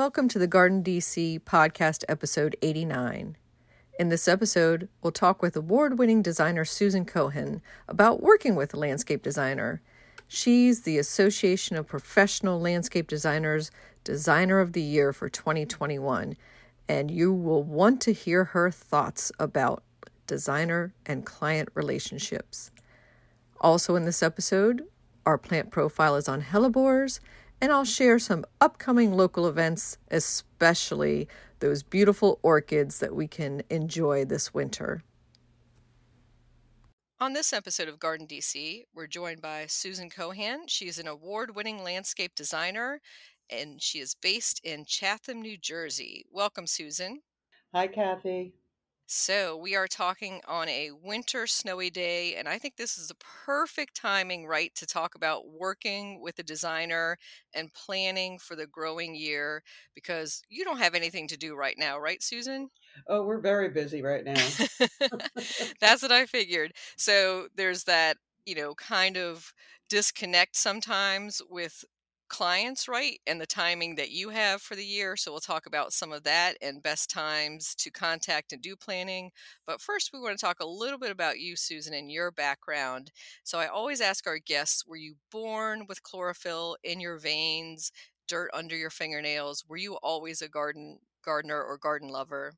Welcome to the Garden DC podcast episode 89. In this episode, we'll talk with award winning designer Susan Cohen about working with a landscape designer. She's the Association of Professional Landscape Designers Designer of the Year for 2021, and you will want to hear her thoughts about designer and client relationships. Also, in this episode, our plant profile is on hellebores and I'll share some upcoming local events, especially those beautiful orchids that we can enjoy this winter. On this episode of Garden DC, we're joined by Susan Cohen. She is an award winning landscape designer and she is based in Chatham, New Jersey. Welcome, Susan. Hi, Kathy. So, we are talking on a winter snowy day, and I think this is the perfect timing, right, to talk about working with a designer and planning for the growing year because you don't have anything to do right now, right, Susan? Oh, we're very busy right now. That's what I figured. So, there's that, you know, kind of disconnect sometimes with clients right and the timing that you have for the year. So we'll talk about some of that and best times to contact and do planning. But first, we want to talk a little bit about you, Susan, and your background. So I always ask our guests Were you born with chlorophyll in your veins, dirt under your fingernails? Were you always a garden gardener or garden lover?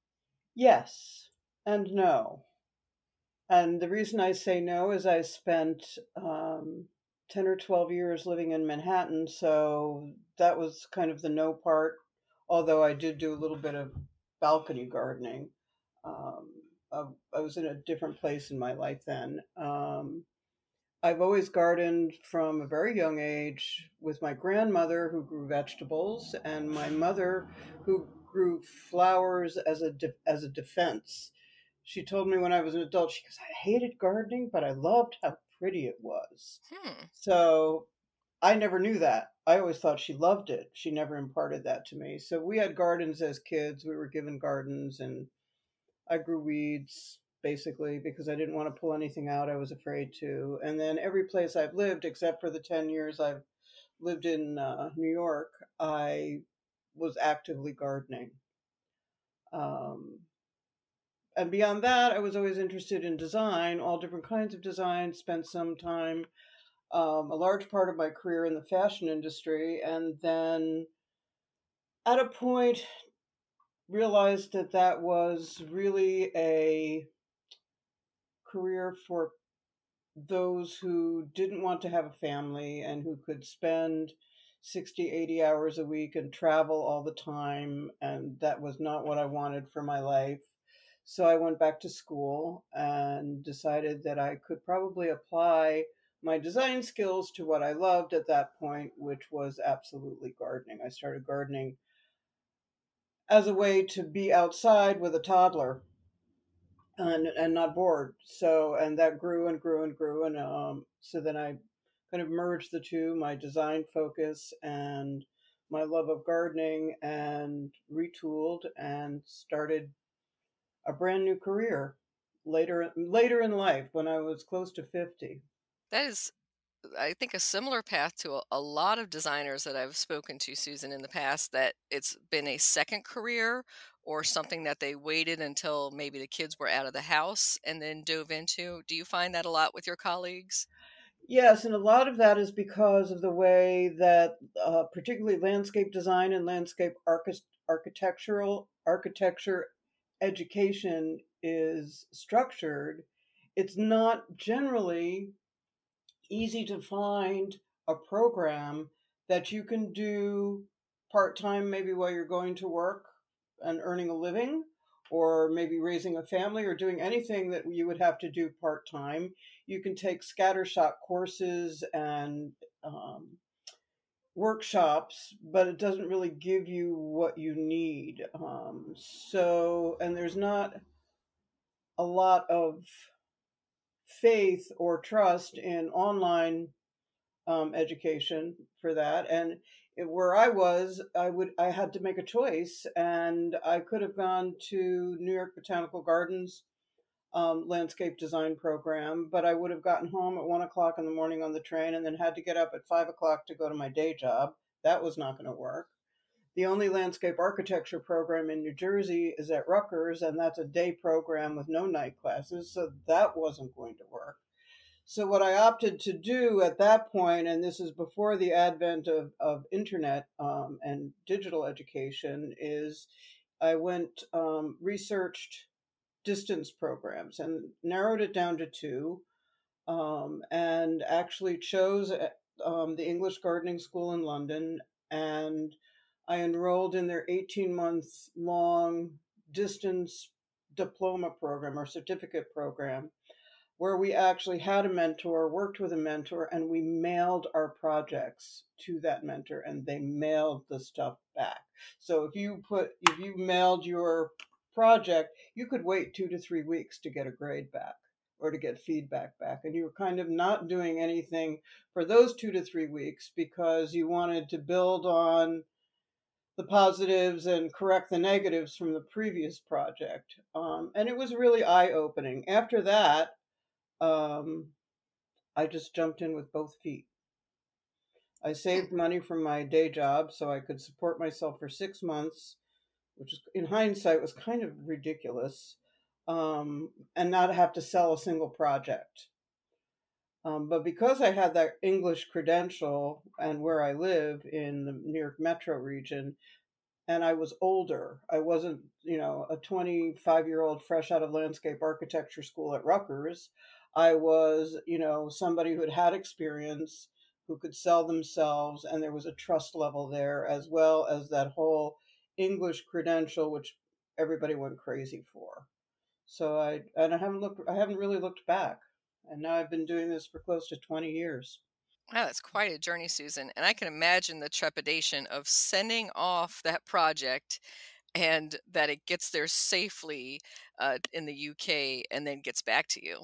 Yes and no. And the reason I say no is I spent um, 10 or 12 years living in Manhattan, so that was kind of the no part, although I did do a little bit of balcony gardening. Um, I, I, was in a different place in my life then. Um, I've always gardened from a very young age with my grandmother who grew vegetables and my mother who grew flowers as a de- as a defense. She told me when I was an adult, she goes, I hated gardening, but I loved how pretty it was. Hmm. So I never knew that. I always thought she loved it. She never imparted that to me. So we had gardens as kids. We were given gardens, and I grew weeds basically because I didn't want to pull anything out. I was afraid to. And then every place I've lived, except for the 10 years I've lived in uh, New York, I was actively gardening. Um, and beyond that, I was always interested in design, all different kinds of design, spent some time, um, a large part of my career in the fashion industry, and then at a point realized that that was really a career for those who didn't want to have a family and who could spend 60 80 hours a week and travel all the time and that was not what i wanted for my life so I went back to school and decided that I could probably apply my design skills to what I loved at that point, which was absolutely gardening. I started gardening as a way to be outside with a toddler and and not bored. So and that grew and grew and grew and um, so then I kind of merged the two, my design focus and my love of gardening and retooled and started a brand new career later later in life when I was close to 50. That is I think a similar path to a, a, lot of designers that I've spoken to Susan in the past that it's been a second career or something that they waited until maybe the kids were out of the house and then dove into. Do you find that a lot with your colleagues? Yes, and a lot of that is because of the way that, uh, particularly landscape design and landscape archi- architectural architecture education is structured, it's not generally easy to find a program that you can do part time, maybe while you're going to work and earning a living, or maybe raising a family, or doing anything that you would have to do part time. You can take scattershot courses and um, workshops, but it doesn't really give you what you need. Um, so, and there's not a lot of faith or trust in online um, education for that. And it, where I was, I would I had to make a choice, and I could have gone to New York Botanical Gardens um, landscape design program, but I would have gotten home at one o'clock in the morning on the train and then had to get up at five o'clock to go to my day job. That was not going to work. The only landscape architecture program in New Jersey is at Rutgers, and that's a day program with no night classes, so that wasn't going to work. So, what I opted to do at that point, and this is before the advent of, of internet um, and digital education, is I went um, researched distance programs and narrowed it down to two um, and actually chose uh, um, the English Gardening School in London. And I enrolled in their 18 month long distance diploma program or certificate program where we actually had a mentor, worked with a mentor, and we mailed our projects to that mentor and they mailed the stuff back. So if you put, if you mailed your project, you could wait two to three weeks to get a grade back or to get feedback back. And you were kind of not doing anything for those two to three weeks because you wanted to build on the positives and correct the negatives from the previous project. Um, and it was really eye opening. After that, um, I just jumped in with both feet. I saved money from my day job so I could support myself for six months which is in hindsight was kind of ridiculous, um, and not have to sell a single project. Um, but because I had that English credential and where I live in the New York metro region, and I was older, I wasn't, you know, a 25 year old fresh out of landscape architecture school at Rutgers. I was, you know, somebody who had had experience, who could sell themselves, and there was a trust level there, as well as that whole English credential, which everybody went crazy for. So I and I haven't looked. I haven't really looked back, and now I've been doing this for close to twenty years. Wow, that's quite a journey, Susan. And I can imagine the trepidation of sending off that project and that it gets there safely uh, in the UK and then gets back to you.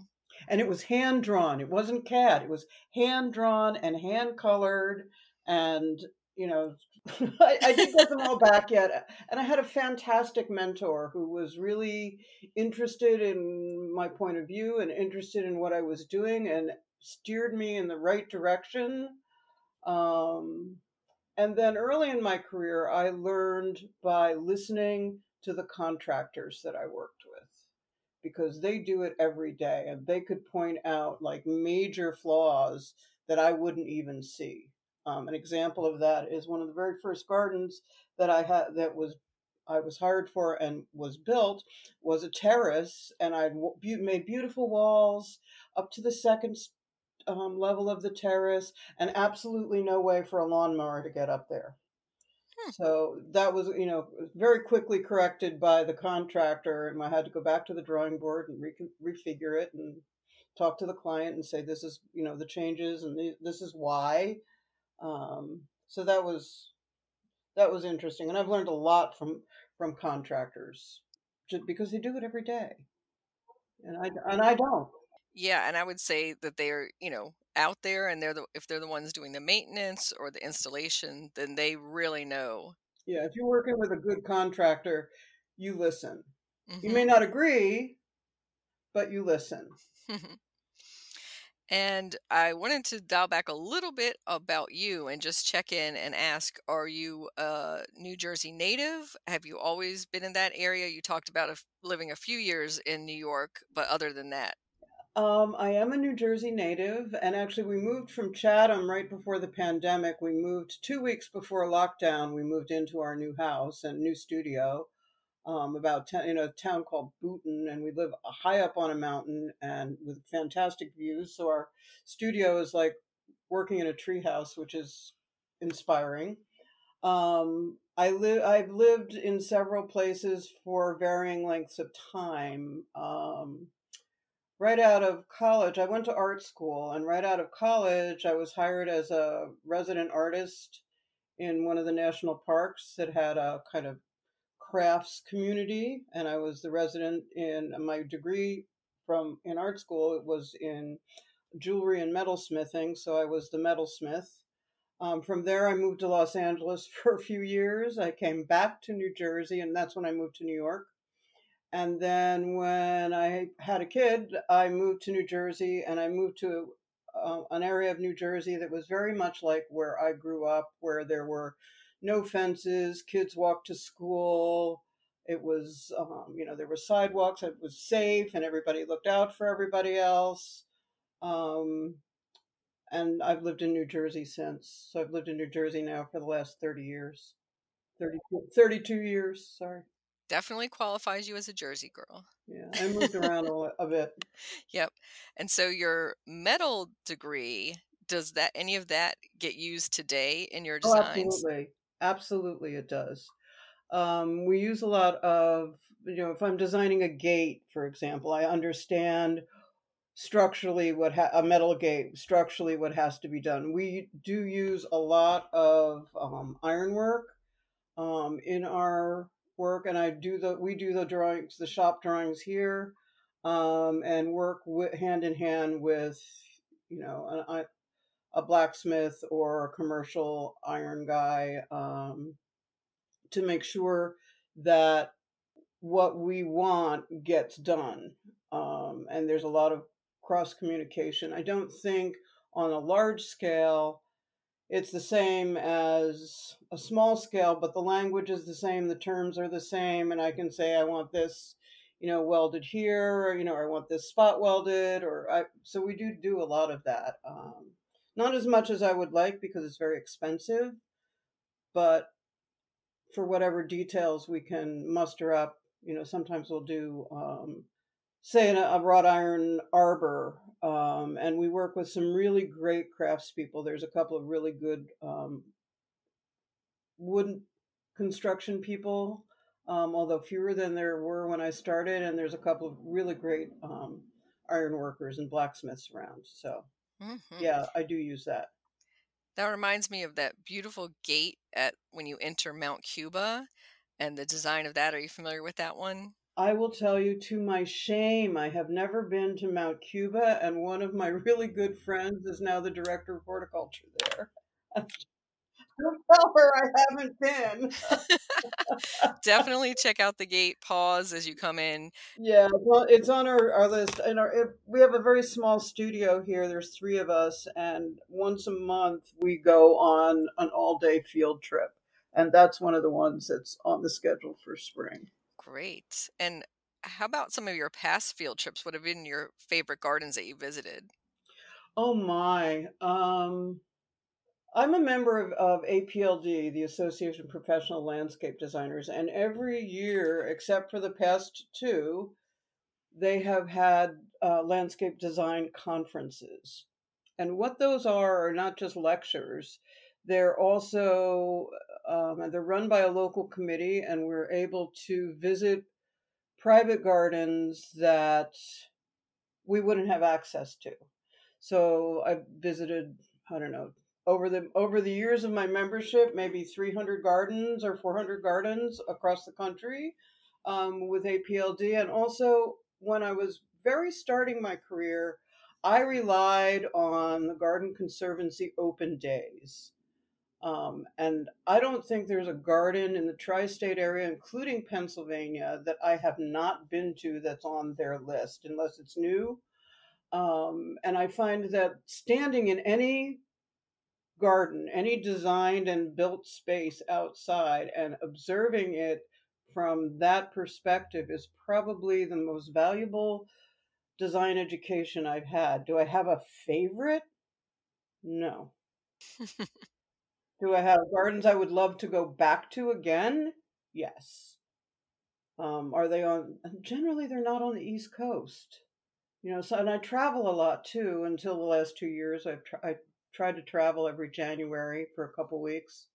And it was hand drawn. It wasn't CAD. It was hand drawn and hand colored and you know, I, I didn't get them all back yet. And I had a fantastic mentor who was really interested in my point of view and interested in what I was doing and steered me in the right direction. Um, and then early in my career, I learned by listening to the contractors that I worked with because they do it every day and they could point out like major flaws that I wouldn't even see. Um, an example of that is one of the very first gardens that I had that was I was hired for and was built was a terrace, and I made beautiful walls up to the second um, level of the terrace, and absolutely no way for a lawnmower to get up there. Hmm. So that was, you know, very quickly corrected by the contractor, and I had to go back to the drawing board and re- refigure it and talk to the client and say, this is, you know, the changes and the, this is why. Um, so that was that was interesting, and I've learned a lot from from contractors just because they do it every day, and I and I don't. Yeah, and I would say that they're you know out there, and they're the if they're the ones doing the maintenance or the installation, then they really know. Yeah, if you're working with a good contractor, you listen. Mm-hmm. You may not agree, but you listen. And I wanted to dial back a little bit about you and just check in and ask Are you a New Jersey native? Have you always been in that area? You talked about a, living a few years in New York, but other than that? Um, I am a New Jersey native, and actually, we moved from Chatham right before the pandemic. We moved two weeks before lockdown. We moved into our new house and new studio um, about ten, in a town called Boonton, and we live high up on a mountain and with fantastic views. So our studio is like working in a treehouse, which is inspiring. Um, I live. I've lived in several places for varying lengths of time. Um, right out of college, I went to art school, and right out of college, I was hired as a resident artist in one of the national parks that had a kind of crafts community, and I was the resident in my degree from in art school. It was in jewelry and metalsmithing, so I was the metalsmith. Um, from there, I moved to Los Angeles for a few years. I came back to New Jersey, and that's when I moved to New York. And then when I had a kid, I moved to New Jersey, and I moved to uh, an area of New Jersey that was very much like where I grew up, where there were no fences, kids walked to school. It was, um, you know, there were sidewalks. It was safe, and everybody looked out for everybody else. Um, and I've lived in New Jersey since. So I've lived in New Jersey now for the last 30 years. 30, 32 years, sorry. Definitely qualifies you as a Jersey girl. Yeah, I moved around a, a bit. Yep. And so your metal degree, does that any of that get used today in your Oh, designs? absolutely. Absolutely, it does. Um, we use a lot of, you know, if I'm designing a gate, for example, I understand structurally what ha- a metal gate structurally what has to be done. We do use a lot of um, ironwork um, in our work, and I do the we do the drawings, the shop drawings here, um, and work with, hand in hand with you know an, a blacksmith or a commercial iron guy um, to make sure that what we want gets done. Um, and there's a lot of cross communication. I don't think on a large scale it's the same as a small scale, but the language is the same, the terms are the same, and I can say I want this, you know, welded here, or you know, I want this spot welded, or I. So we do do a lot of that. Um, not as much as I would like because it's very expensive, but for whatever details we can muster up, you know, sometimes we'll do um, say a, a wrought iron arbor um, and we work with some really great craftspeople. There's a couple of really good um, wood construction people um, although fewer than there were when i started and there's a couple of really great um, iron workers and blacksmiths around so Mm-hmm. yeah i do use that That reminds me of that beautiful gate at when you enter Mount Cuba and the design of that. Are you familiar with that one? I will tell you to my shame, I have never been to Mount Cuba, and one of my really good friends is now the director of horticulture there. Don't tell her I haven't been. Definitely check out the gate. Pause as you come in. Yeah, well, it's on our, our list. And our, it, we have a very small studio here. There's three of us, and once a month we go on an all day field trip. And that's one of the ones that's on the schedule for spring. Great. And how about some of your past field trips? What have been your favorite gardens that you visited? Oh my. Um, I'm a member of, of APLD, the Association of Professional Landscape Designers, and every year, except for the past two, they have had uh, landscape design conferences. And what those are are not just lectures, they're also um, and they're run by a local committee, and we're able to visit private gardens that we wouldn't have access to. So I visited, I don't know, over the over the years of my membership, maybe 300 gardens or 400 gardens across the country um, with APLD, and also when I was very starting my career, I relied on the Garden Conservancy open days. Um, and I don't think there's a garden in the tri state area, including Pennsylvania, that I have not been to that's on their list, unless it's new. Um, and I find that standing in any garden, any designed and built space outside, and observing it from that perspective is probably the most valuable design education I've had. Do I have a favorite? No. Do I have gardens I would love to go back to again? Yes. Um, are they on? Generally, they're not on the East Coast. You know, so and I travel a lot too. Until the last two years, I've tr- I tried to travel every January for a couple weeks.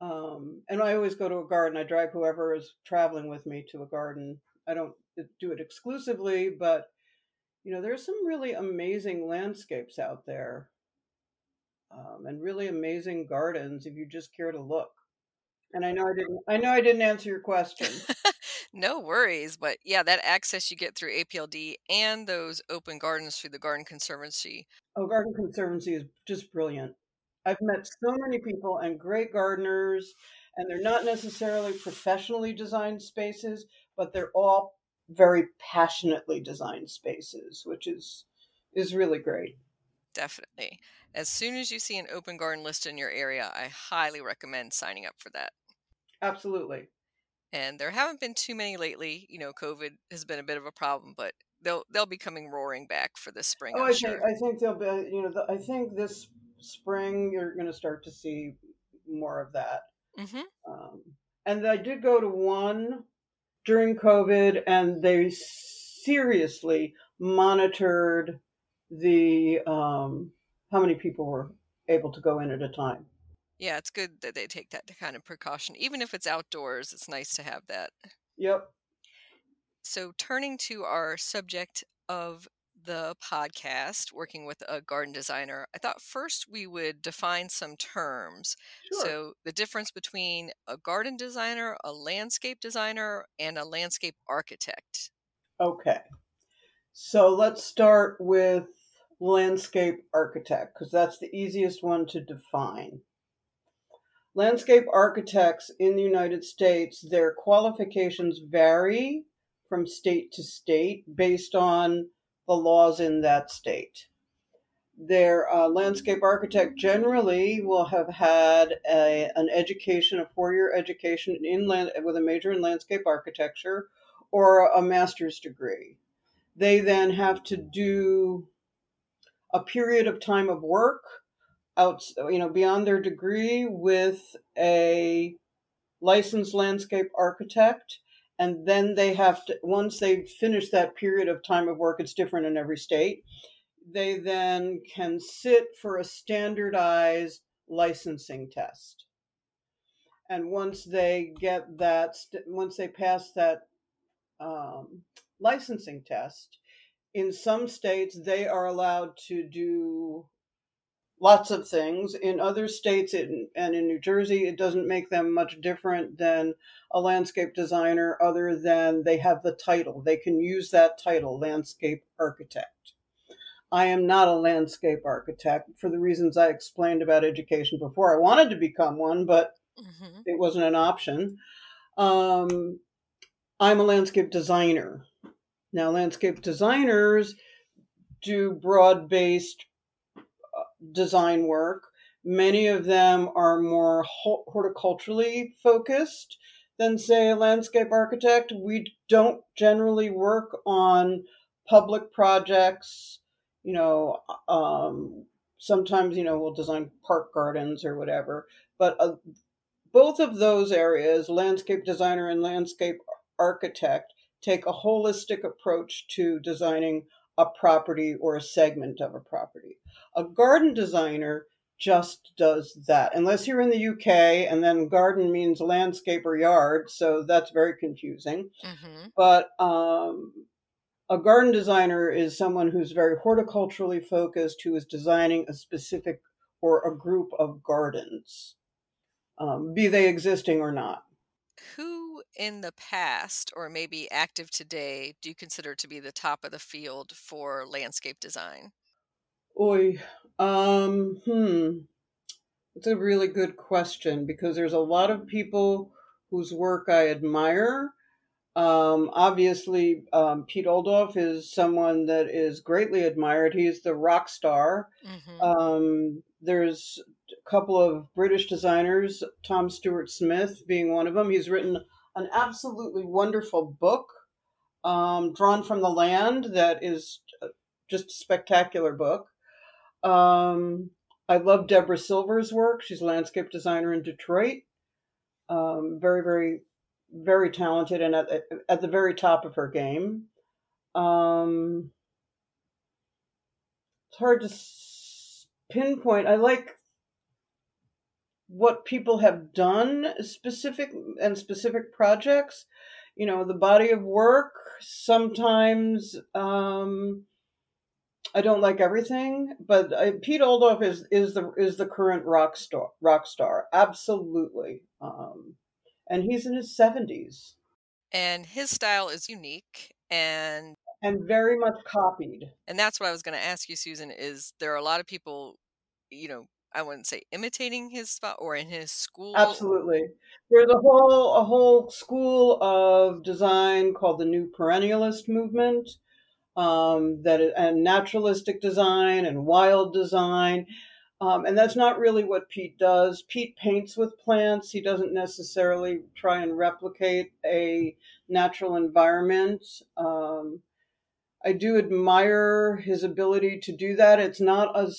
Um, and I always go to a garden. I drag whoever is traveling with me to a garden. I don't do it exclusively, but you know, there's some really amazing landscapes out there. Um, and really amazing gardens if you just care to look. And I know I didn't. I know I didn't answer your question. no worries, but yeah, that access you get through APLD and those open gardens through the Garden Conservancy. Oh, Garden Conservancy is just brilliant. I've met so many people and great gardeners, and they're not necessarily professionally designed spaces, but they're all very passionately designed spaces, which is is really great. Definitely. As soon as you see an open garden list in your area, I highly recommend signing up for that. Absolutely. And there haven't been too many lately. You know, COVID has been a bit of a problem, but they'll they'll be coming roaring back for this spring. Oh, I'm I sure. think I think they'll be. You know, the, I think this spring you're going to start to see more of that. Mm-hmm. Um, and I did go to one during COVID, and they seriously monitored the um, how many people were able to go in at a time. Yeah, it's good that they take that kind of precaution. Even if it's outdoors, it's nice to have that. Yep. So, turning to our subject of the podcast, working with a garden designer, I thought first we would define some terms. Sure. So, the difference between a garden designer, a landscape designer, and a landscape architect. Okay. So, let's start with landscape architect because that's the easiest one to define. Landscape architects in the United States, their qualifications vary from state to state based on the laws in that state. Their uh, landscape architect generally will have had a, an education, a four year education in land, with a major in landscape architecture or a master's degree. They then have to do a period of time of work out, you know, beyond their degree with a licensed landscape architect. And then they have to, once they finish that period of time of work, it's different in every state. They then can sit for a standardized licensing test. And once they get that, once they pass that um, licensing test, in some states they are allowed to do lots of things. In other states and in New Jersey, it doesn't make them much different than a landscape designer, other than they have the title. They can use that title, landscape architect. I am not a landscape architect for the reasons I explained about education before. I wanted to become one, but mm-hmm. it wasn't an option. Um, I'm a landscape designer. Now, landscape designers do broad based design work. Many of them are more horticulturally focused than, say, a landscape architect. We don't generally work on public projects. You know, um, sometimes, you know, we'll design park gardens or whatever. But uh, both of those areas, landscape designer and landscape architect, take a holistic approach to designing a property or a segment of a property. A garden designer just does that, unless you're in the UK, and then garden means landscape or yard, so that's very confusing. Mm-hmm. But um, a garden designer is someone who's very horticulturally focused, who is designing a specific or a group of gardens, um, be they existing or not. Who in the past, or maybe active today, do you consider to be the top of the field for landscape design? Oi, um, hmm. It's a really good question because there's a lot of people whose work I admire. Um, obviously, um, Piet Oudolf is someone that is greatly admired. He's the rock star. Mm-hmm. Um, there's a couple of British designers, Tom Stuart-Smith being one of them. He's written an absolutely wonderful book, um, Drawn from the Land, that is uh, just a spectacular book. Um, I love Deborah Silver's work. She's a landscape designer in Detroit. Um, very, very, very talented and at, at the very top of her game. Um, it's hard to pinpoint. I like what people have done specific and specific projects. You know, the body of work sometimes. Um, I don't like everything, but uh, Piet Oudolf is is the is the current rock star. Rock star, absolutely. Um, and he's in his seventies. And his style is unique and and very much copied. And that's what I was going to ask you, Susan. Is there are a lot of people, you know, I wouldn't say imitating his spot or in his school. Absolutely, there's a whole a whole school of design called the New Perennialist movement, um, that and naturalistic design and wild design. Um, and that's not really what Piet does. Piet paints with plants. He doesn't necessarily try and replicate a natural environment. Um, I do admire his ability to do that. It's not a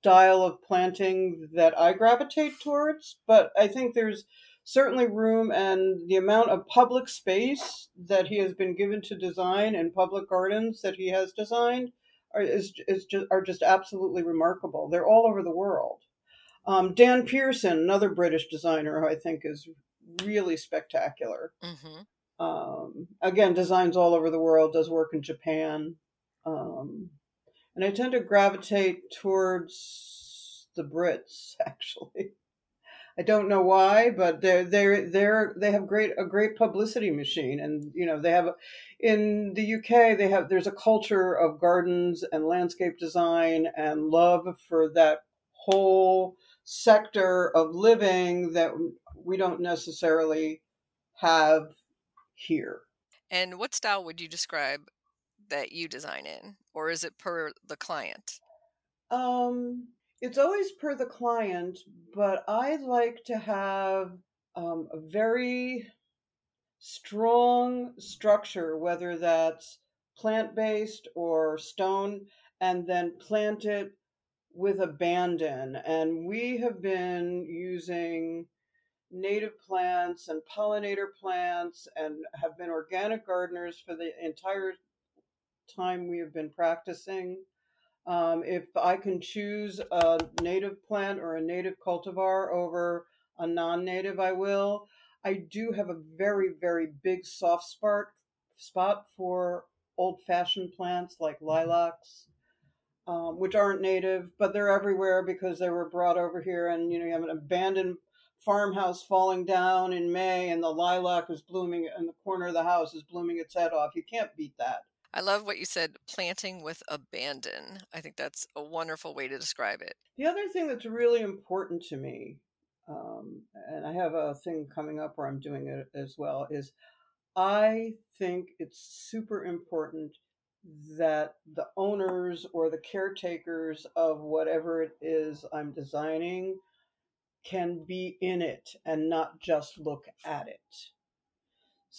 style of planting that I gravitate towards, but I think there's certainly room and the amount of public space that he has been given to design and public gardens that he has designed are, is, is just, are just absolutely remarkable. They're all over the world. Um, Dan Pearson, another British designer who I think is really spectacular. Mm-hmm. Um, again, designs all over the world, does work in Japan. Um, and I tend to gravitate towards the Brits, actually. I don't know why, but they're they're they're they have great a great publicity machine, and you know they have in the UK they have there's a culture of gardens and landscape design and love for that whole sector of living that we don't necessarily have here. And what style would you describe that you design in, or is it per the client? Um, it's always per the client, but I like to have um, a very strong structure, whether that's plant based or stone, and then plant it with abandon. And we have been using native plants and pollinator plants and have been organic gardeners for the entire time we have been practicing. Um, if I can choose a native plant or a native cultivar over a non-native, I will. I do have a very, very big soft spot spot for old-fashioned plants like lilacs, um, which aren't native, but they're everywhere because they were brought over here. And you know, you have an abandoned farmhouse falling down in May, and the lilac is blooming, and the corner of the house is blooming its head off. You can't beat that. I love what you said, planting with abandon. I think that's a wonderful way to describe it. The other thing that's really important to me, um, and I have a thing coming up where I'm doing it as well, is I think it's super important that the owners or the caretakers of whatever it is I'm designing can be in it and not just look at it.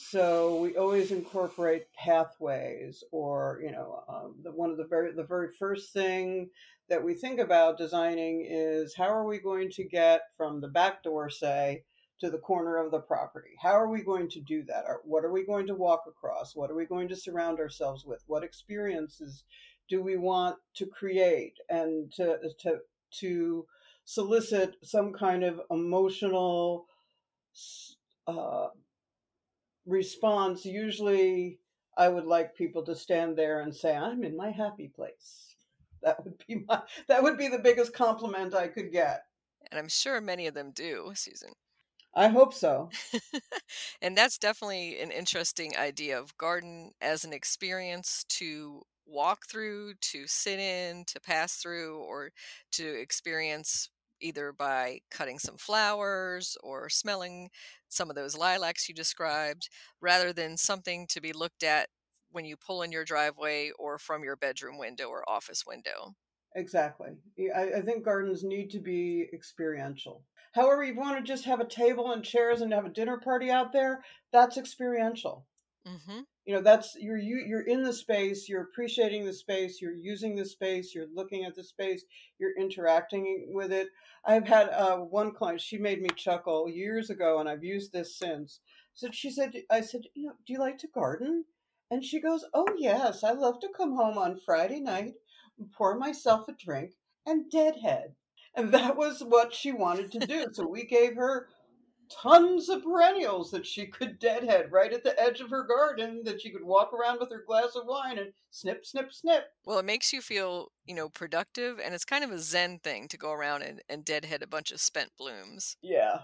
So we always incorporate pathways, or you know, um, the, one of the very the very first thing that we think about designing is how are we going to get from the back door, say, to the corner of the property? How are we going to do that? What are we going to walk across? What are we going to surround ourselves with? What experiences do we want to create and to to to solicit some kind of emotional uh, response, usually I would like people to stand there and say, I'm in my happy place. That would be my that would be the biggest compliment I could get. And I'm sure many of them do, Susan. I hope so. and that's definitely an interesting idea of garden as an experience to walk through, to sit in, to pass through, or to experience either by cutting some flowers or smelling some of those lilacs you described, rather than something to be looked at when you pull in your driveway or from your bedroom window or office window. Exactly. I, I think gardens need to be experiential. However, you want to just have a table and chairs and have a dinner party out there, that's experiential. Mm-hmm. You know that's you're you, you're in the space you're appreciating the space you're using the space you're looking at the space you're interacting with it. I've had uh, one client she made me chuckle years ago and i've used this since. So she said i said you know do you like to garden? And she goes oh yes i love to come home on friday night and pour myself a drink and deadhead. And that was what she wanted to do. So we gave her tons of perennials that she could deadhead right at the edge of her garden that she could walk around with her glass of wine and snip snip snip. Well it makes you feel you know productive and it's kind of a zen thing to go around and, and deadhead a bunch of spent blooms. Yeah.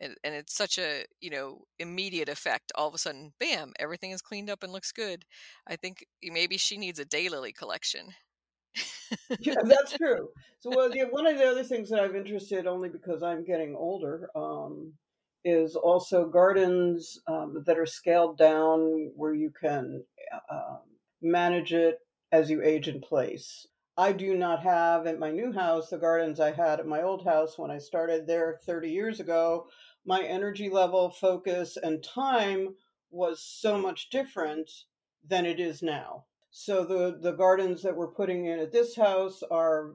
And, and it's such a you know immediate effect. All of a sudden bam everything is cleaned up and looks good. I think maybe she needs a daylily collection. Yeah, that's true. So, well, yeah, one of the other things that I'm interested only because I'm getting older um, is also gardens um, that are scaled down where you can uh, manage it as you age in place. I do not have at my new house the gardens I had at my old house when I started there 30 years ago. My energy level, focus, and time was so much different than it is now. So the the gardens that we're putting in at this house are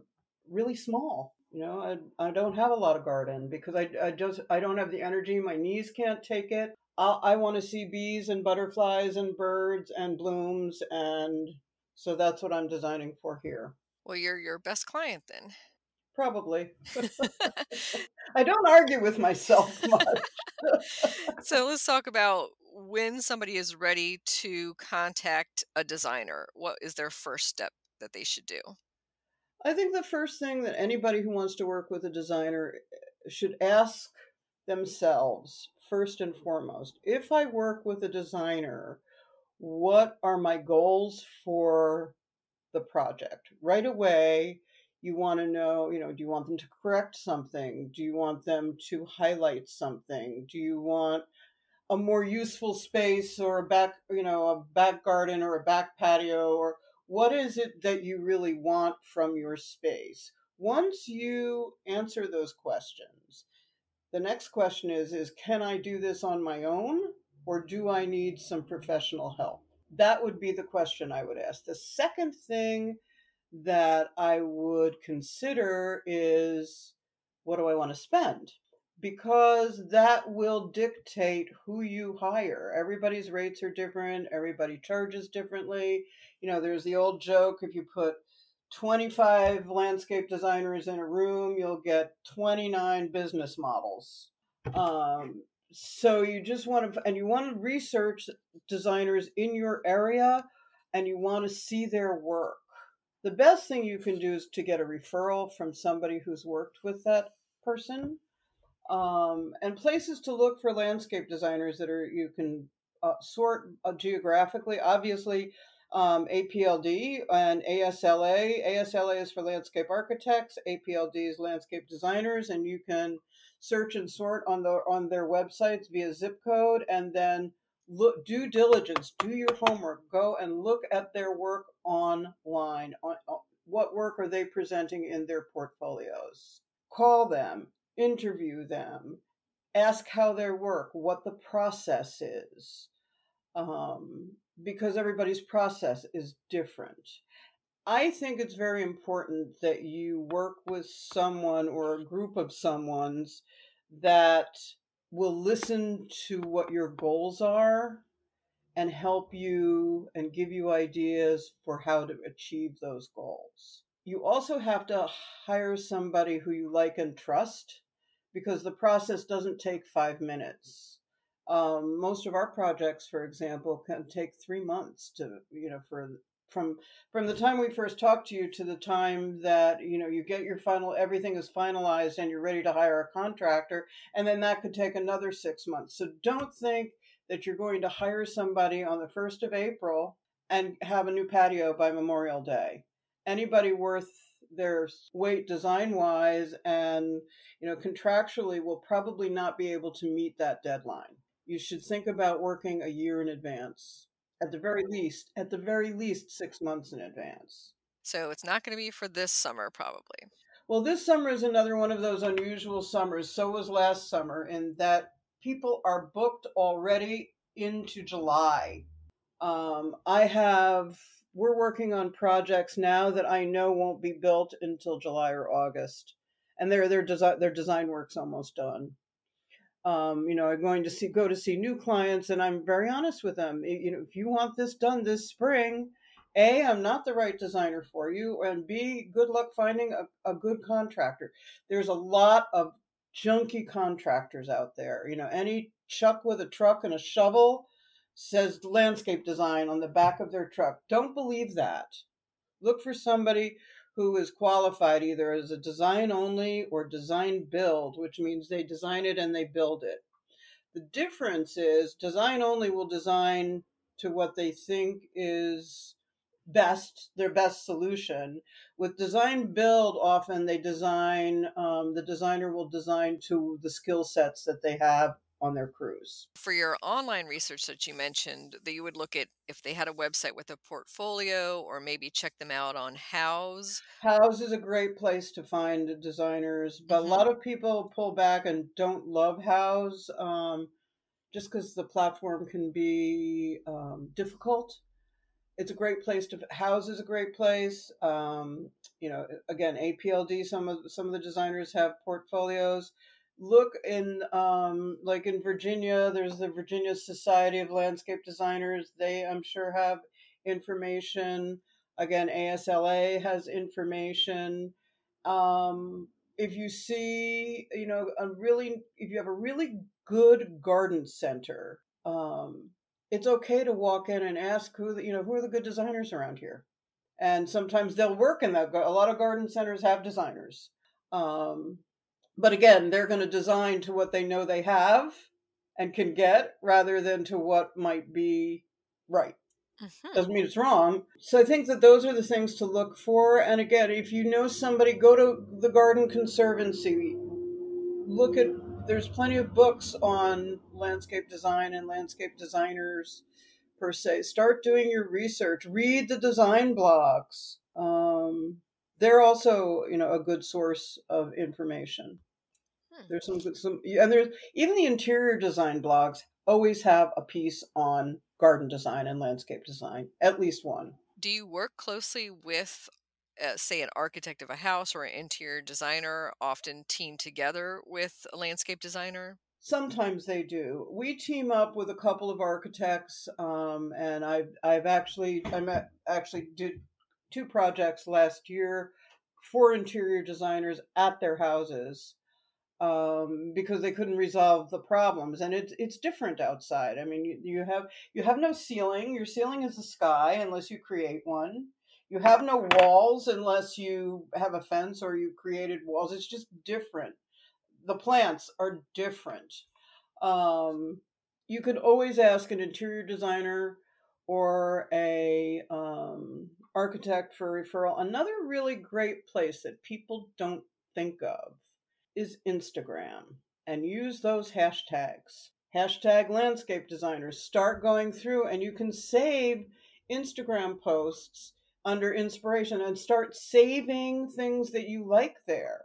really small. You know, I, I don't have a lot of garden because I, I just I don't have the energy. My knees can't take it. I, I want to see bees and butterflies and birds and blooms, and so that's what I'm designing for here. Well, you're your best client then. Probably. I don't argue with myself much. so let's talk about when somebody is ready to contact a designer. What is their first step that they should do? I think the first thing that anybody who wants to work with a designer eh, should ask themselves first and foremost if I work with a designer, what are my goals for the project? Right away, you want to know, you know, do you want them to correct something? Do you want them to highlight something? Do you want a more useful space or a back, you know, a back garden or a back patio or what is it that you really want from your space? Once you answer those questions, the next question is is can I do this on my own or do I need some professional help? That would be the question I would ask. The second thing that I would consider is what do I want to spend? Because that will dictate who you hire. Everybody's rates are different, everybody charges differently. You know, there's the old joke if you put 25 landscape designers in a room, you'll get 29 business models. Um, so you just want to, and you want to research designers in your area and you want to see their work the best thing you can do is to get a referral from somebody who's worked with that person um, and places to look for landscape designers that are you can uh, sort uh, geographically. Obviously um, apld and asla asla is for landscape architects. Apld is landscape designers and you can search and sort on the on their websites via zip code and then look due diligence do your homework. Go and look at their work online on, on what work are they presenting in their portfolios. Call them interview them ask how their work what the process is um, because everybody's process is different i think it's very important that you work with someone or a group of someone's that will listen to what your goals are and help you and give you ideas for how to achieve those goals. You also have to hire somebody who you like and trust because the process doesn't take five minutes. Um, most of our projects, for example, can take three months to, you know, for from from the time we first talk to you to the time that you know you get your final everything is finalized and you're ready to hire a contractor and then that could take another 6 months so don't think that you're going to hire somebody on the 1st of April and have a new patio by Memorial Day anybody worth their weight design wise and you know contractually will probably not be able to meet that deadline you should think about working a year in advance at the very least, at the very least, six months in advance. So it's not going to be for this summer, probably. Well, this summer is another one of those unusual summers. So was last summer, in that people are booked already into July. Um, I have, we're working on projects now that I know won't be built until July or August. And their their design their design work's almost done um, you know, I'm going to see go to see new clients, and I'm very honest with them. You know, if you want this done this spring, a, I'm not the right designer for you, and B, good luck finding a, a good contractor. There's a lot of junky contractors out there. You know, any chuck with a truck and a shovel says landscape design on the back of their truck. Don't believe that. Look for somebody who is qualified either as a design only or design build, which means they design it and they build it. The difference is design only will design to what they think is best, their best solution. With design build, often they design, um, the designer will design to the skill sets that they have on their crews. For your online research that you mentioned, that you would look at if they had a website with a portfolio or maybe check them out on Houzz. Houzz is a great place to find designers, but mm-hmm. a lot of people pull back and don't love Houzz um, just because the platform can be um, difficult. It's a great place to Houzz is a great place. Um, you know, again, APLD. Some of some of the designers have portfolios look in um, like in Virginia, there's the Virginia Society of Landscape Designers. They, I'm sure, have information. Again, ASLA has information. Um, if you see, you know, a really, if you have a really good garden center, um, it's okay to walk in and ask who, the, you know, who are the good designers around here. And sometimes they'll work in that. A lot of garden centers have designers. Um, but again, they're going to design to what they know they have and can get rather than to what might be right. Mm-hmm. Doesn't mean it's wrong. So I think that those are the things to look for. And again, if you know somebody, go to the Garden Conservancy. Look at, there's plenty of books on landscape design and landscape designers per se. Start doing your research. Read the design blogs. Um, they're also you know a good source of information hmm. there's some good some and there's even the interior design blogs always have a piece on garden design and landscape design at least one do you work closely with uh, say an architect of a house or an interior designer often team together with a landscape designer Sometimes they do. We team up with a couple of architects, um, and I've I've actually I met, actually did two projects last year for interior designers at their houses um, because they couldn't resolve the problems. And it's it's different outside. I mean, you, you have you have no ceiling. Your ceiling is the sky unless you create one. You have no walls unless you have a fence or you created walls. It's just different. The plants are different. Um, you can always ask an interior designer or a um, architect for referral. Another really great place that people don't think of is Instagram and use those hashtags. Hashtag landscape designers. Start going through and you can save Instagram posts under inspiration and start saving things that you like there.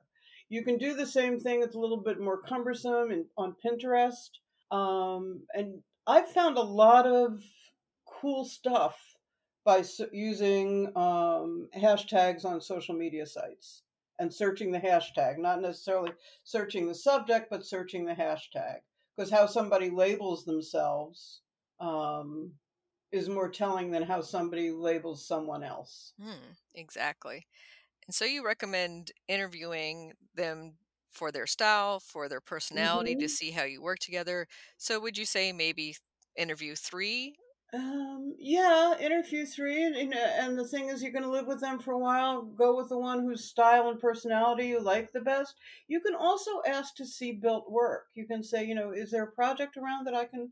You can do the same thing. It's a little bit more cumbersome on Pinterest. Um, and I've found a lot of cool stuff by using um, hashtags on social media sites and searching the hashtag, not necessarily searching the subject, but searching the hashtag. Because how somebody labels themselves um, is more telling than how somebody labels someone else. Hmm, exactly. And so you recommend interviewing them for their style, for their personality mm-hmm. to see how you work together. So would you say maybe interview three um, yeah, interview three, and, and, and the thing is, you're going to live with them for a while. Go with the one whose style and personality you like the best. You can also ask to see built work. You can say, you know, is there a project around that I can,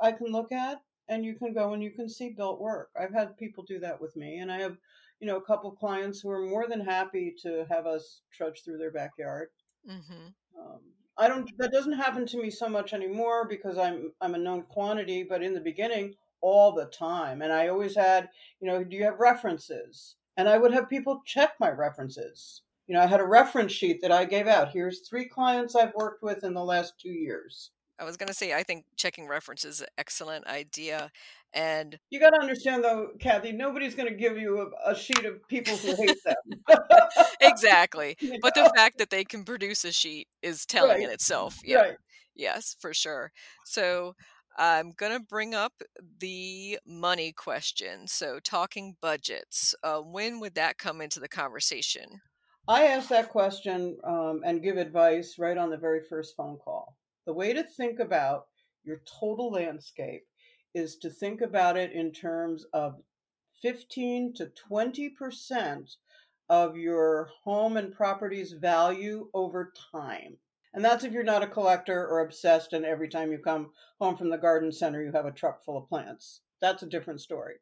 I can look at, and you can go and you can see built work. I've had people do that with me, and I have, you know, a couple clients who are more than happy to have us trudge through their backyard. Mm-hmm. Um, I don't. That doesn't happen to me so much anymore because I'm I'm a known quantity. But in the beginning, all the time. And I always had, you know, do you have references? And I would have people check my references. You know, I had a reference sheet that I gave out. Here's three clients I've worked with in the last two years. I was going to say, I think checking references is an excellent idea. And you got to understand, though, Kathy, nobody's going to give you a, a, sheet of people who hate them. exactly. You know? But the fact that they can produce a sheet is telling right. in itself. Yeah. Right. Yes, for sure. So I'm going to bring up the money question. So, talking budgets, uh, when would that come into the conversation? I ask that question um, and give advice right on the very first phone call. The way to think about your total landscape is to think about it in terms of 15 to 20% of your home and property's value over time. And that's if you're not a collector or obsessed and every time you come home from the garden center you have a truck full of plants. That's a different story.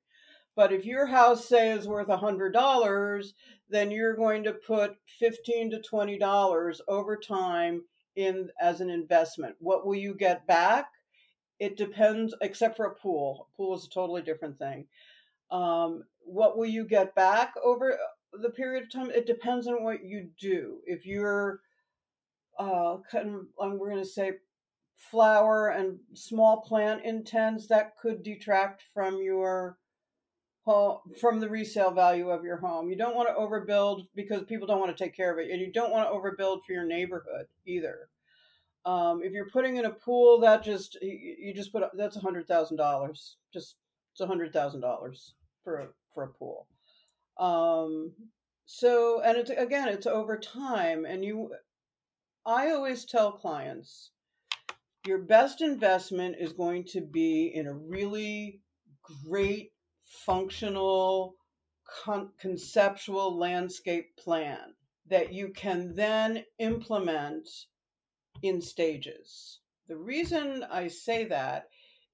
But if your house say is worth $100, then you're going to put 15 to $20 over time in as an investment. What will you get back? It depends except for a pool. A pool is a totally different thing. Um, what will you get back over the period of time? It depends on what you do. If you're uh, we're going to say flower and small plant intense, that could detract from your home, from the resale value of your home. You don't want to overbuild because people don't want to take care of it, and you don't want to overbuild for your neighborhood either. Um, if you're putting in a pool, that just you just put that's a hundred thousand dollars. Just it's a hundred thousand dollars for for a pool. Um, so and it's again it's over time, and you I always tell clients your best investment is going to be in a really great, functional, con- conceptual landscape plan that you can then implement in stages. The reason I say that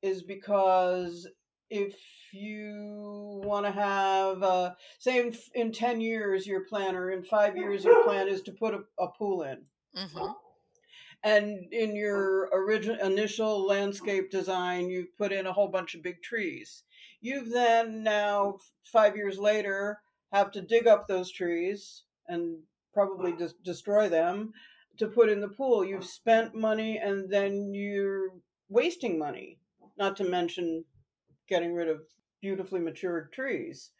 is because if you want to have, uh, say, in, in 10 years, your plan, or in five years, your plan is to put a, a pool in Mm-hmm. And in your original initial landscape design, you've put in a whole bunch of big trees. You've then now five years later have to dig up those trees and probably just destroy them to put in the pool. You've spent money and then you're wasting money, not to mention getting rid of beautifully matured trees.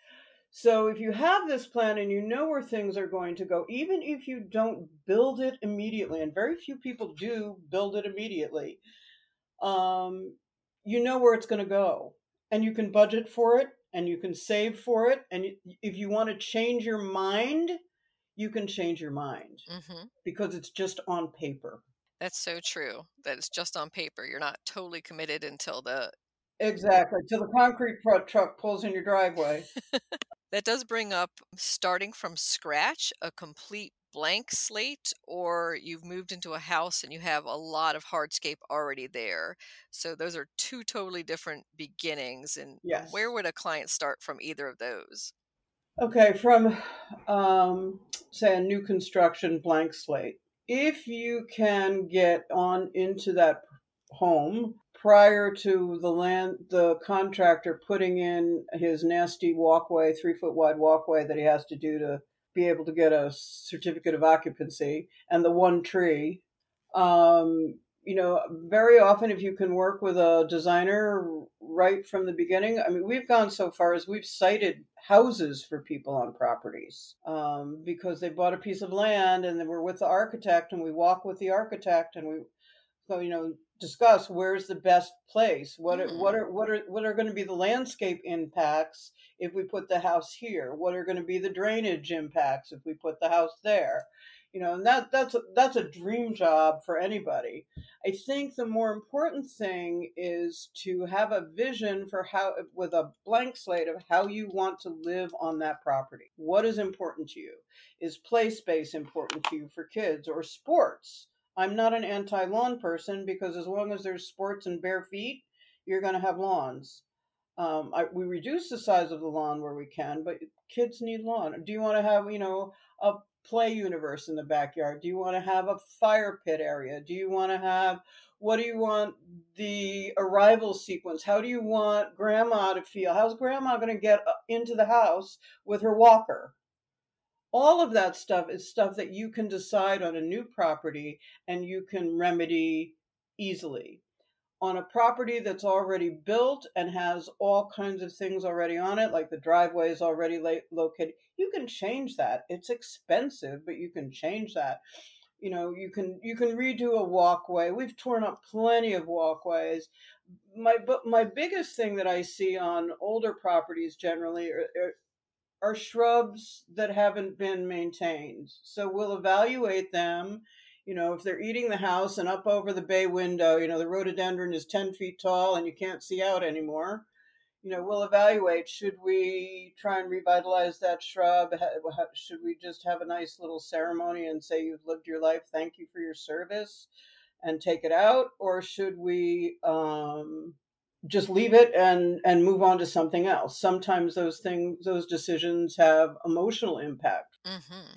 So if you have this plan and you know where things are going to go, even if you don't build it immediately, and very few people do build it immediately, um, you know where it's going to go, and you can budget for it, and you can save for it, and if you want to change your mind, you can change your mind mm-hmm. because it's just on paper. That's so true. That it's just on paper. You're not totally committed until the Exactly. Till the concrete truck pulls in your driveway. That does bring up starting from scratch, a complete blank slate, or you've moved into a house and you have a lot of hardscape already there. So those are two totally different beginnings. And yes. where would a client start from either of those? Okay, from um, say a new construction blank slate. If you can get on into that home prior to the land the contractor putting in his nasty walkway three foot wide walkway that he has to do to be able to get a certificate of occupancy and the one tree um, you know very often if you can work with a designer right from the beginning i mean we've gone so far as we've sited houses for people on properties um, because they bought a piece of land and then we're with the architect and we walk with the architect and we so you know discuss where's the best place what are, what mm. are what are what are going to be the landscape impacts if we put the house here? What are going to be the drainage impacts if we put the house there? You know and that that's a, that's a dream job for anybody. I think the more important thing is to have a vision for how with a blank slate of how you want to live on that property. What is important to you? Is play space important to you for kids or sports I'm not an anti lawn person because as long as there's sports and bare feet, you're going to have lawns. Um, I, we reduce the size of the lawn where we can, but kids need lawn. Do you want to have, you know, a play universe in the backyard? Do you want to have a fire pit area? Do you want to have, what do you want the arrival sequence? How do you want grandma to feel? How's grandma going to get uh, into the house with her walker? All of that stuff is stuff that you can decide on a new property and you can remedy easily. On a property that's already built and has all kinds of things already on it, like the driveway is already located, you can change that. It's expensive, but you can change that. You know, you can you can redo a walkway. We've torn up plenty of walkways. My but my biggest thing that I see on older properties generally are, are shrubs that haven't been maintained. So we'll evaluate them. You know, if they're eating the house and up over the bay window, you know, the rhododendron is 10 feet tall and you can't see out anymore. You know, we'll evaluate should we try and revitalize that shrub? Should we just have a nice little ceremony and say you've lived your life, thank you for your service, and take it out? Or should we um, just leave it and and move on to something else. Sometimes those things those decisions have emotional impact. Mm-hmm.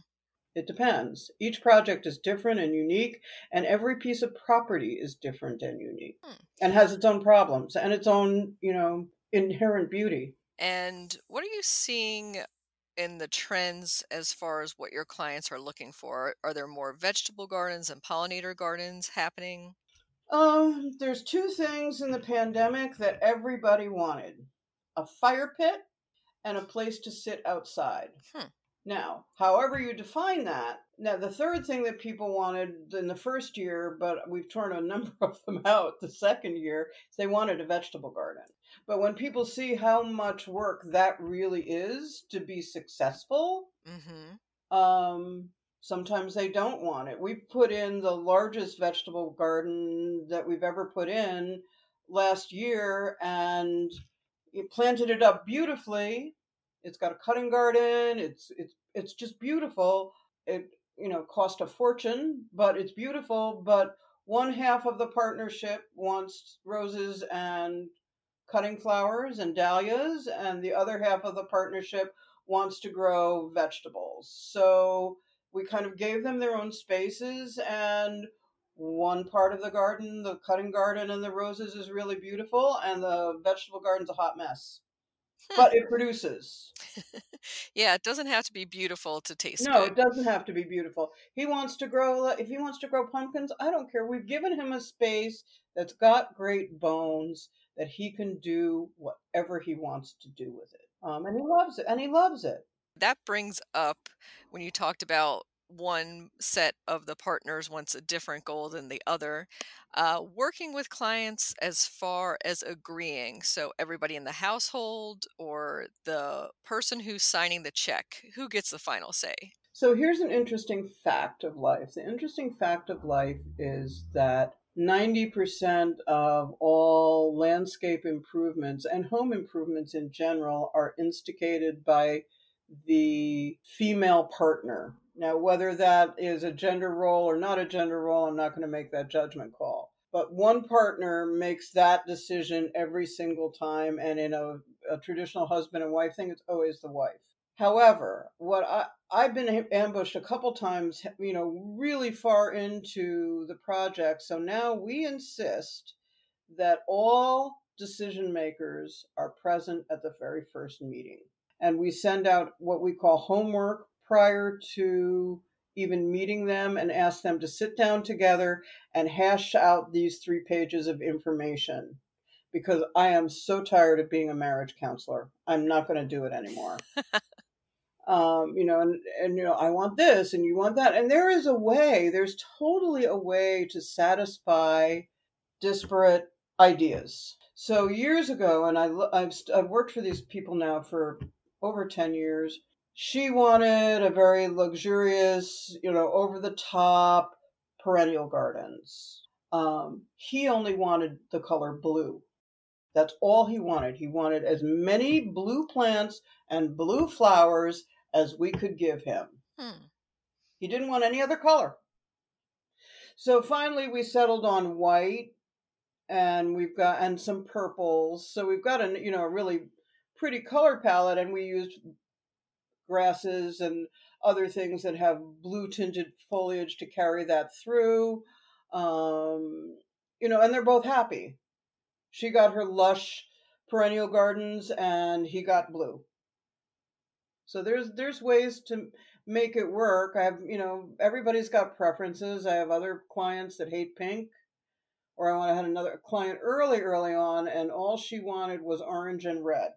it depends. Each project is different and unique and every piece of property is different and unique hmm. and has its own problems and its own you know inherent beauty. And what are you seeing in the trends as far as what your clients are looking for? Are there more vegetable gardens and pollinator gardens happening um, there's two things in the pandemic that everybody wanted a fire pit and a place to sit outside. Hmm. Now, however you define that, now the third thing that people wanted in the first year, but we've torn a number of them out the second year, is they wanted a vegetable garden. But when people see how much work that really is to be successful, mm-hmm. um, Sometimes they don't want it. We put in the largest vegetable garden that we've ever put in last year and it planted it up beautifully. It's got a cutting garden. It's it's it's just beautiful. It you know cost a fortune, but it's beautiful. But one half of the partnership wants roses and cutting flowers and dahlias, and the other half of the partnership wants to grow vegetables. So we kind of gave them their own spaces and one part of the garden the cutting garden and the roses is really beautiful and the vegetable garden's a hot mess. But it produces. Yeah it doesn't have to be beautiful to taste no good. it doesn't have to be beautiful. He wants to grow if he wants to grow pumpkins i don't care. We've given him a space that's got great bones that he can do whatever he wants to do with it. Um, and he loves it and he loves it that brings up when you talked about one set of the partners wants a different goal than the other. Uh, working with clients as far as agreeing. So, everybody in the household or the person who's signing the check, who gets the final say? So, here's an interesting fact of life the interesting fact of life is that 90% of all landscape improvements and home improvements in general are instigated by the female partner. Now, whether that is a gender role or not a gender role, I'm not going to make that judgment call. But one partner makes that decision every single time. And in a, a traditional husband and wife thing, it's always the wife. However, what I, I've been ambushed a couple times, you know, really far into the project. So now we insist that all decision makers are present at the very first meeting and we send out what we call homework prior to even meeting them and ask them to sit down together and hash out these three pages of information because I am so tired of being a marriage counselor. I'm not going to do it anymore. um, you know, and, and, you know, I want this and you want that. And there is a way, there's totally a way to satisfy disparate ideas. So years ago, and I, I've, I've worked for these people now for over 10 years. She wanted a very luxurious, you know, over the top perennial gardens. Um, he only wanted the color blue. That's all he wanted. He wanted as many blue plants and blue flowers as we could give him. Hmm. He didn't want any other color. So finally, we settled on white, and we've got and some purples. So we've got a you know a really pretty color palette, and we used grasses and other things that have blue tinted foliage to carry that through. Um, you know, and they're both happy. She got her lush perennial gardens, and he got blue. So there's there's ways to make it work. I have you know everybody's got preferences. I have other clients that hate pink, or I had another client early early on, and all she wanted was orange and red.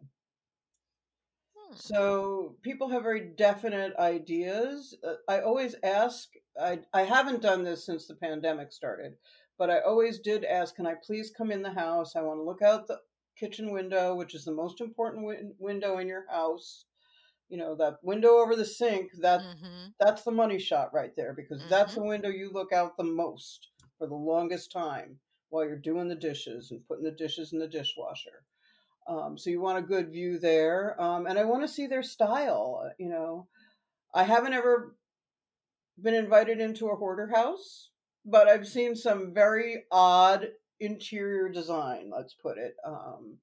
So people have very definite ideas. Uh, I always ask, I, I haven't done this since the pandemic started, but I always did ask, can I please come in the house? I want to look out the kitchen window, which is the most important win- window in your house. you know that window over the sink that Mm-hmm. that's the money shot right there because that's Mhm. the window you look out the most for the longest time while you're doing the dishes and putting the dishes in the dishwasher um, so you want a good view there um, and i want to see their style uh, you know. I haven't ever been invited into a hoarder house but i've seen some very odd interior design let's put it um,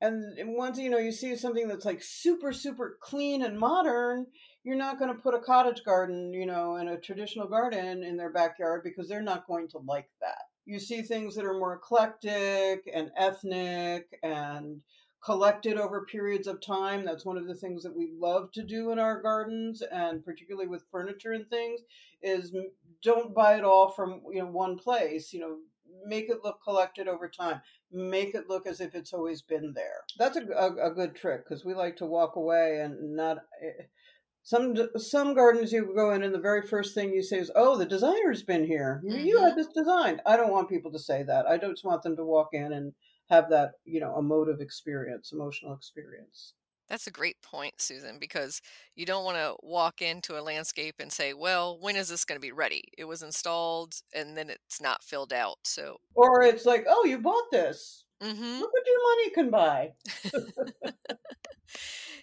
and and once you know you see something that's like super super clean and modern you're not going to put a cottage garden you know and a traditional garden in their backyard because they're not going to like that you see things that are more eclectic and ethnic and collected over periods of time that's one of the things that we love to do in our gardens and particularly with furniture and things is don't buy it all from you know one place you know make it look collected over time make it look as if it's always been there. That's a, a, a good trick because we like to walk away and not. eh, Some some gardens you go in and the very first thing you say is, "Oh, the designer's been here. You- You had this designed." I don't want people to say that. I don't just want them to walk in and have that you know emotive experience, emotional experience. That's a great point, Susan, because you don't want to walk into a landscape and say, well, when is this going to be ready? It was installed and then it's not filled out. So, Or it's like, "Oh, you bought this. Mm-hmm. Look what your money can buy."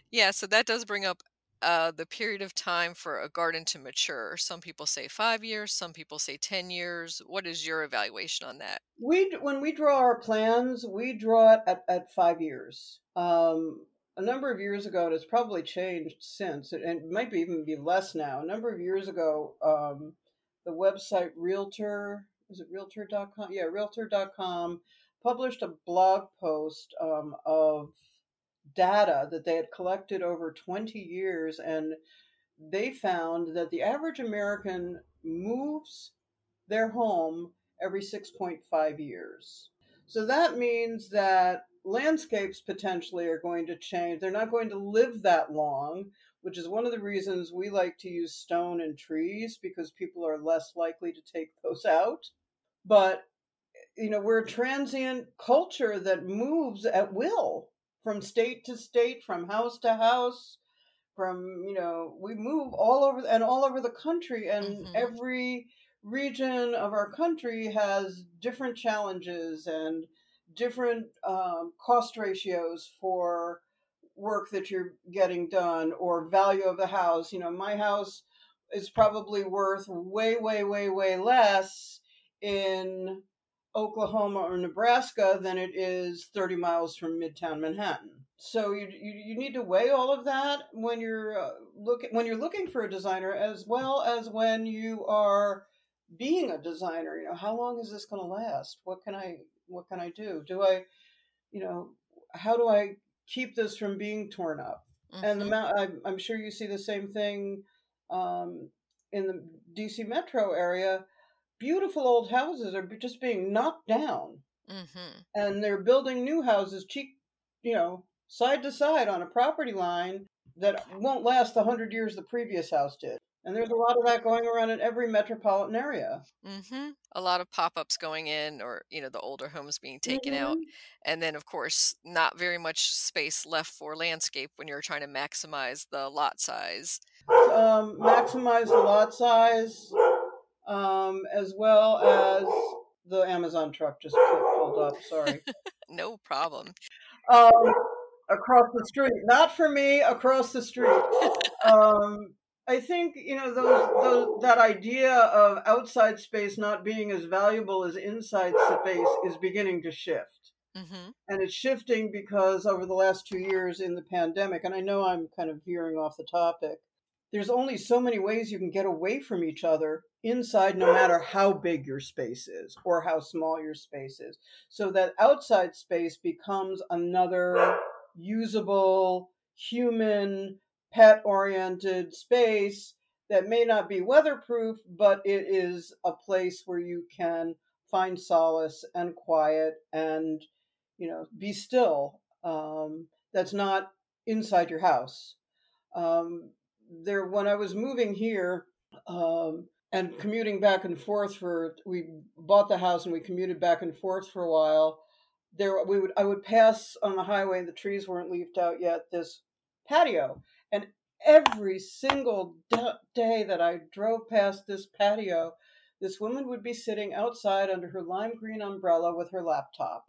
yeah, so that does bring up uh, the period of time for a garden to mature. Some people say five years, some people say 10 years. What is your evaluation on that? we when we draw our plans we draw it at, at five years um, a number of years ago and it's probably changed since and it might be even be less now a number of years ago um, the website realtor is it realtor.com yeah realtor.com published a blog post um, of data that they had collected over 20 years and they found that the average american moves their home every 6.5 years. So that means that landscapes potentially are going to change. They're not going to live that long, which is one of the reasons we like to use stone and trees because people are less likely to take those out. But, you know, we're a transient culture that moves at will from state to state, from house to house. From you know, we move all over and all over the country, and Mhm. every region of our country has different challenges and different um, cost ratios for work that you're getting done or value of the house. You know, my house is probably worth way, way, way, way less in Oklahoma or Nebraska than it is 30 miles from Midtown Manhattan. So you you, you need to weigh all of that when you're uh, looking when you're looking for a designer as well as when you are being a designer. You know how long is this going to last? What can i what can i do? Do i you know how do i keep this from being torn up? And the Mhm. mount I'm, I'm sure you see the same thing um, in the dc metro area beautiful old houses are just being knocked down. Mhm. and they're building new houses cheap you know side to side on a property line that won't last the hundred years the previous house did. And there's a lot of that going around in every metropolitan area. Hmm A lot of pop-ups going in, or you know, the older homes being taken out, Mhm. and then of course, not very much space left for landscape when you're trying to maximize the lot size. um, maximize the lot size, um, as well as the Amazon truck just pulled up. Sorry, No problem. um, across the street. Not for me. Across the street. Um, I think you know those, those that idea of outside space not being as valuable as inside space is beginning to shift. hmm and it's shifting because over the last two years in the pandemic, and I know I'm kind of veering off the topic, there's only so many ways you can get away from each other inside, no matter how big your space is or how small your space is. So that outside space becomes another usable, human, pet oriented space that may not be weatherproof, but it is a place where you can find solace and quiet and you know be still um, that's not inside your house um, there when i was moving here um, and commuting back and forth for we bought the house and we commuted back and forth for a while there we would i would pass on the highway and the trees weren't leafed out yet this patio And every single day that I drove past this patio, this woman would be sitting outside under her lime green umbrella with her laptop.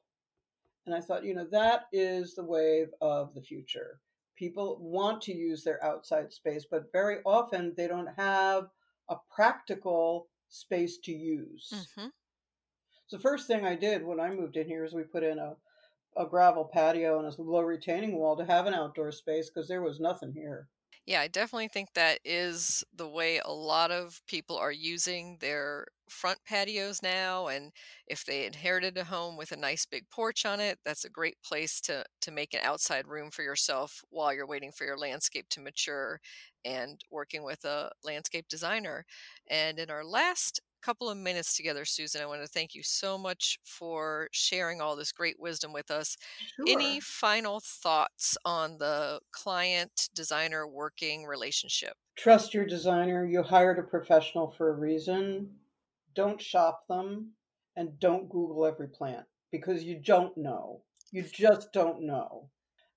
And I thought, you know, that is the wave of the future. People want to use their outside space, but very often they don't have a practical space to use. Mm-hmm. So the first thing I did when I moved in here is we put in a, a gravel patio and a low retaining wall to have an outdoor space because there was nothing here. Yeah, I definitely think that is the way a lot of people are using their front patios now. And if they inherited a home with a nice big porch on it, that's a great place to, to make an outside room for yourself while you're waiting for your landscape to mature and working with a landscape designer. And in our last couple of minutes together, Susan. I want to thank you so much for sharing all this great wisdom with us. Sure. Any final thoughts on the client designer working relationship? Trust your designer. You hired a professional for a reason. Don't shop them and don't Google every plant because you don't know. You just don't know.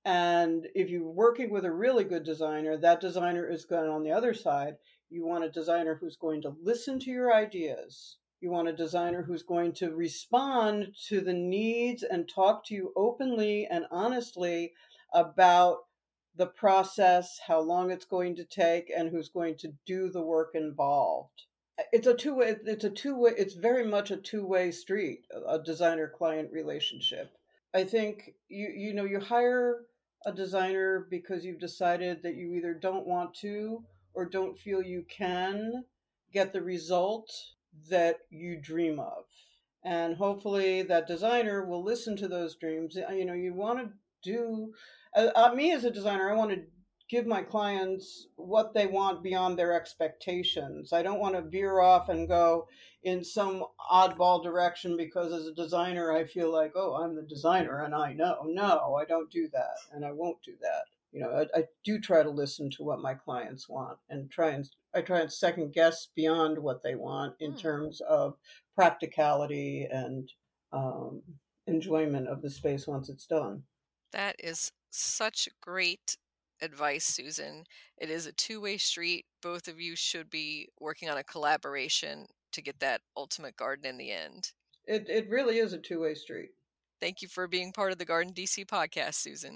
And if you're working with a really good designer, that designer is going on the other side you want a designer who's going to listen to your ideas. You want a designer who's going to respond to the needs and talk to you openly and honestly about the process, how long it's going to take, and who's going to do the work involved. It's a two way. It's a two way. It's very much a two way street. A designer client relationship. I think you you know you hire a designer because you've decided that you either don't want to or don't feel you can get the result that you dream of. And hopefully that designer will listen to those dreams. Uh, you know, you want to do, uh, uh, me as a designer, I want to give my clients what they want beyond their expectations. I don't want to veer off and go in some oddball direction because as a designer, I feel like, oh, I'm the designer and I know. No, I don't do that and I won't do that you know, I, I, do try to listen to what my clients want and try and I try and second guess beyond what they want in mm. terms of practicality and um, enjoyment of the space once it's done. That is such great advice, Susan. It is a two way street. Both of you should be working on a collaboration to get that ultimate garden in the end. It, it really is a two way street. Thank you for being part of the Garden DC podcast, Susan.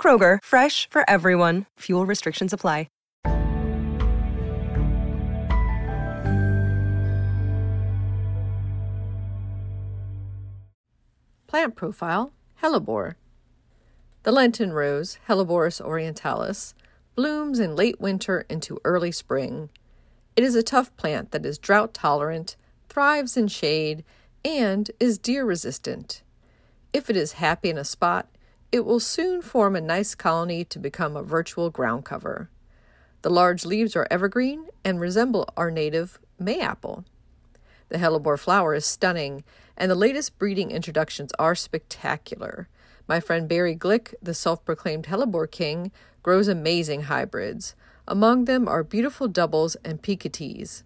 Kroger, fresh for everyone. Fuel restrictions apply. Plant profile Hellebore. The Lenten rose, Helleborus orientalis, blooms in late winter into early spring. It is a tough plant that is drought tolerant, thrives in shade, and is deer resistant. If it is happy in a spot, it will soon form a nice colony to become a virtual ground cover. The large leaves are evergreen and resemble our native mayapple. The hellebore flower is stunning, and the latest breeding introductions are spectacular. My friend Barry Glick, the self proclaimed hellebore king, grows amazing hybrids. Among them are beautiful doubles and picotees.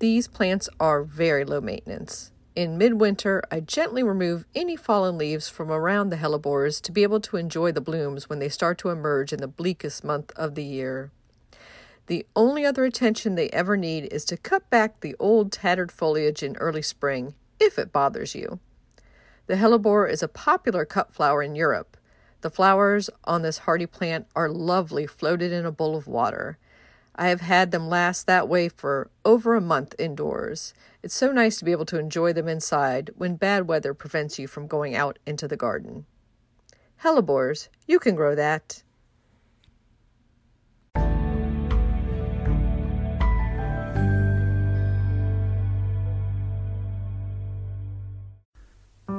These plants are very low maintenance. In midwinter, I gently remove any fallen leaves from around the hellebores to be able to enjoy the blooms when they start to emerge in the bleakest month of the year. The only other attention they ever need is to cut back the old tattered foliage in early spring, if it bothers you. The hellebore is a popular cut flower in Europe. The flowers on this hardy plant are lovely floated in a bowl of water. I have had them last that way for over a month indoors. It's so nice to be able to enjoy them inside when bad weather prevents you from going out into the garden. Hellebores, you can grow that.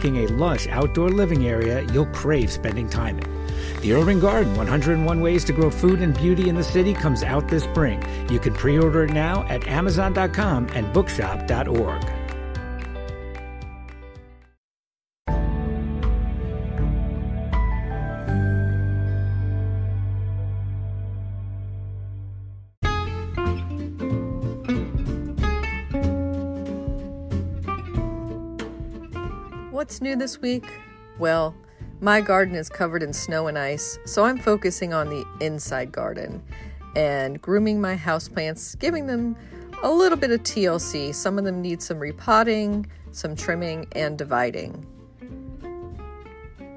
a lush outdoor living area you'll crave spending time in. The Urban Garden 101 Ways to Grow Food and Beauty in the City comes out this spring. You can pre order it now at Amazon.com and Bookshop.org. What's new this week? Well, my garden is covered in snow and ice, so I'm focusing on the inside garden and grooming my houseplants, giving them a little bit of TLC. Some of them need some repotting, some trimming, and dividing.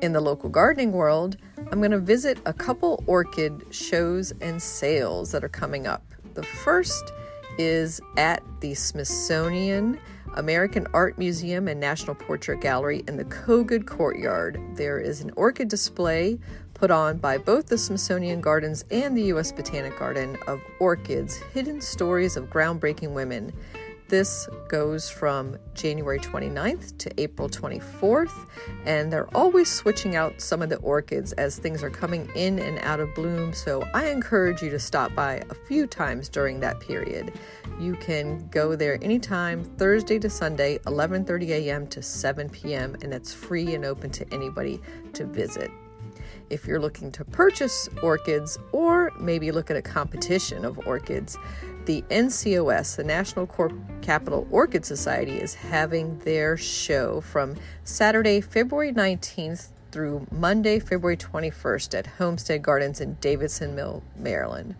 In the local gardening world, I'm going to visit a couple orchid shows and sales that are coming up. The first is at the Smithsonian American Art Museum and National Portrait Gallery in the Kogod Courtyard. There is an orchid display put on by both the Smithsonian Gardens and the U.S. Botanic Garden of orchids, hidden stories of groundbreaking women. This goes from January 29th to April 24th, and they're always switching out some of the orchids as things are coming in and out of bloom. So I encourage you to stop by a few times during that period. You can go there anytime, Thursday to Sunday, 11:30 a.m. to 7 p.m., and it's free and open to anybody to visit. If you're looking to purchase orchids or maybe look at a competition of orchids, the NCOS, the National Corp Capital Orchid Society, is having their show from Saturday, February 19th through Monday, February 21st at Homestead Gardens in Davidsonville, Maryland.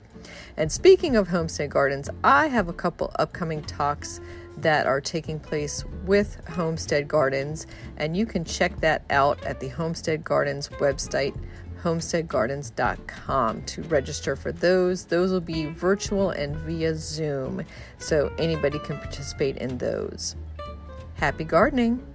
And speaking of Homestead Gardens, I have a couple upcoming talks that are taking place with Homestead Gardens, and you can check that out at the Homestead Gardens website homesteadgardens.com to register for those. Those will be virtual and via Zoom, so anybody can participate in those. Happy gardening!